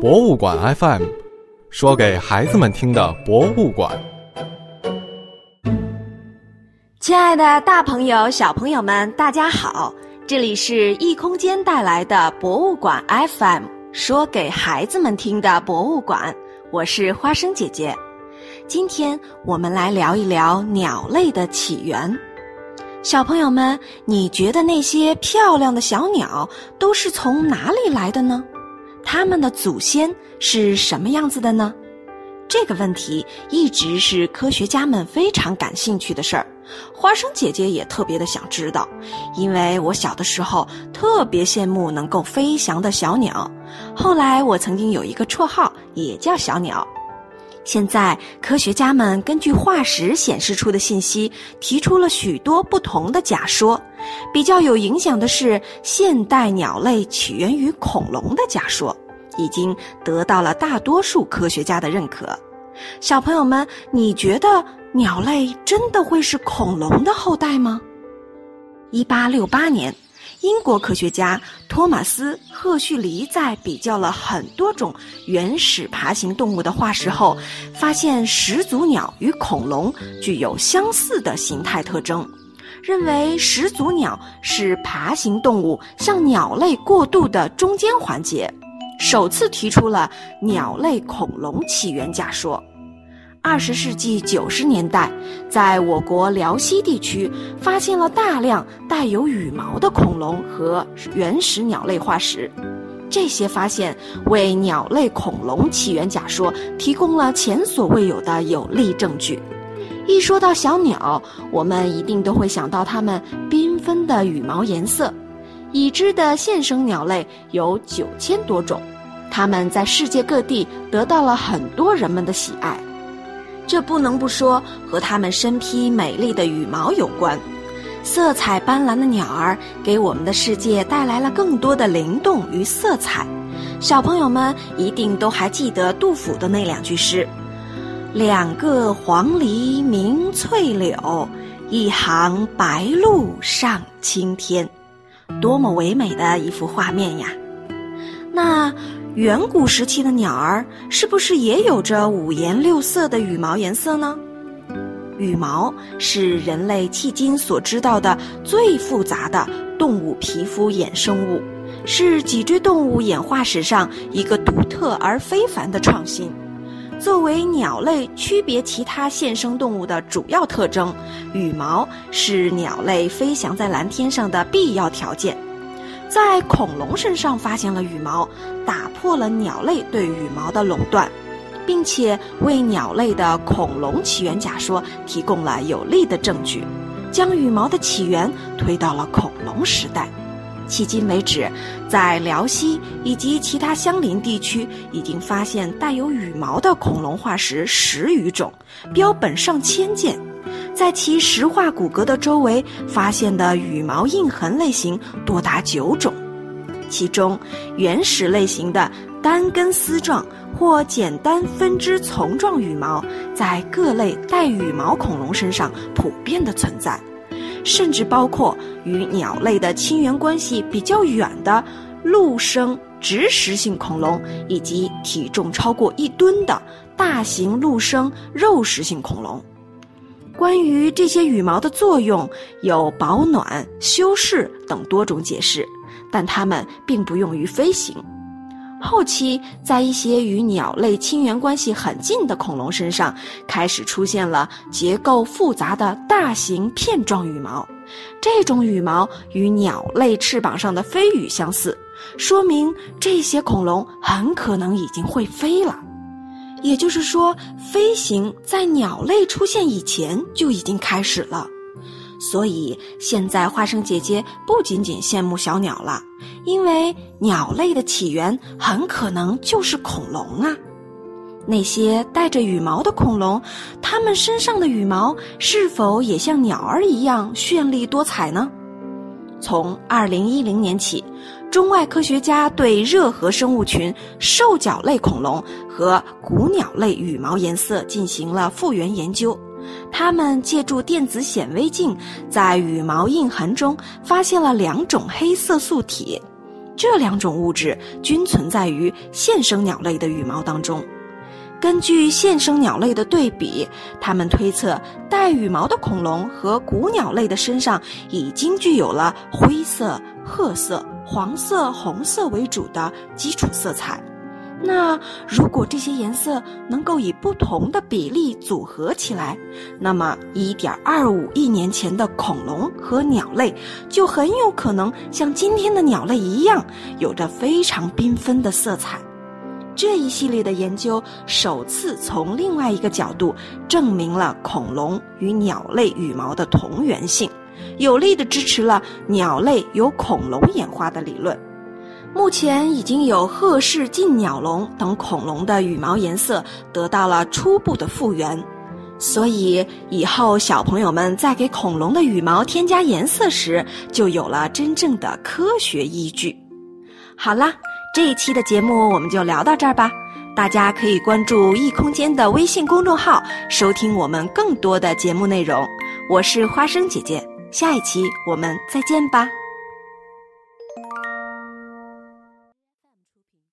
博物馆 FM，说给孩子们听的博物馆。亲爱的，大朋友、小朋友们，大家好！这里是异空间带来的博物馆 FM，说给孩子们听的博物馆。我是花生姐姐。今天我们来聊一聊鸟类的起源。小朋友们，你觉得那些漂亮的小鸟都是从哪里来的呢？他们的祖先是什么样子的呢？这个问题一直是科学家们非常感兴趣的事儿。花生姐姐也特别的想知道，因为我小的时候特别羡慕能够飞翔的小鸟。后来我曾经有一个绰号，也叫小鸟。现在，科学家们根据化石显示出的信息，提出了许多不同的假说。比较有影响的是，现代鸟类起源于恐龙的假说，已经得到了大多数科学家的认可。小朋友们，你觉得鸟类真的会是恐龙的后代吗？一八六八年。英国科学家托马斯·赫胥黎在比较了很多种原始爬行动物的化石后，发现始祖鸟与恐龙具有相似的形态特征，认为始祖鸟是爬行动物向鸟类过渡的中间环节，首次提出了鸟类恐龙起源假说。二十世纪九十年代，在我国辽西地区发现了大量带有羽毛的恐龙和原始鸟类化石。这些发现为鸟类恐龙起源假说提供了前所未有的有力证据。一说到小鸟，我们一定都会想到它们缤纷的羽毛颜色。已知的现生鸟类有九千多种，它们在世界各地得到了很多人们的喜爱。这不能不说和它们身披美丽的羽毛有关，色彩斑斓的鸟儿给我们的世界带来了更多的灵动与色彩。小朋友们一定都还记得杜甫的那两句诗：“两个黄鹂鸣翠柳，一行白鹭上青天。”多么唯美的一幅画面呀！那。远古时期的鸟儿是不是也有着五颜六色的羽毛颜色呢？羽毛是人类迄今所知道的最复杂的动物皮肤衍生物，是脊椎动物演化史上一个独特而非凡的创新。作为鸟类区别其他现生动物的主要特征，羽毛是鸟类飞翔在蓝天上的必要条件。在恐龙身上发现了羽毛，打破了鸟类对羽毛的垄断，并且为鸟类的恐龙起源假说提供了有力的证据，将羽毛的起源推到了恐龙时代。迄今为止，在辽西以及其他相邻地区，已经发现带有羽毛的恐龙化石十余种，标本上千件。在其石化骨骼的周围发现的羽毛印痕类型多达九种，其中原始类型的单根丝状或简单分支丛状羽毛在各类带羽毛恐龙身上普遍的存在，甚至包括与鸟类的亲缘关系比较远的陆生植食性恐龙以及体重超过一吨的大型陆生肉食性恐龙。关于这些羽毛的作用，有保暖、修饰等多种解释，但它们并不用于飞行。后期，在一些与鸟类亲缘关系很近的恐龙身上，开始出现了结构复杂的大型片状羽毛。这种羽毛与鸟类翅膀上的飞羽相似，说明这些恐龙很可能已经会飞了。也就是说，飞行在鸟类出现以前就已经开始了，所以现在花生姐姐不仅仅羡慕小鸟了，因为鸟类的起源很可能就是恐龙啊！那些带着羽毛的恐龙，它们身上的羽毛是否也像鸟儿一样绚丽多彩呢？从二零一零年起。中外科学家对热河生物群兽脚类恐龙和古鸟类羽毛颜色进行了复原研究。他们借助电子显微镜，在羽毛印痕中发现了两种黑色素体。这两种物质均存在于现生鸟类的羽毛当中。根据现生鸟类的对比，他们推测带羽毛的恐龙和古鸟类的身上已经具有了灰色、褐色、黄色、红色为主的基础色彩。那如果这些颜色能够以不同的比例组合起来，那么1.25亿年前的恐龙和鸟类就很有可能像今天的鸟类一样，有着非常缤纷的色彩。这一系列的研究首次从另外一个角度证明了恐龙与鸟类羽毛的同源性，有力的支持了鸟类由恐龙演化的理论。目前已经有鹤氏近鸟龙等恐龙的羽毛颜色得到了初步的复原，所以以后小朋友们在给恐龙的羽毛添加颜色时，就有了真正的科学依据。好啦，这一期的节目我们就聊到这儿吧。大家可以关注异空间的微信公众号，收听我们更多的节目内容。我是花生姐姐，下一期我们再见吧。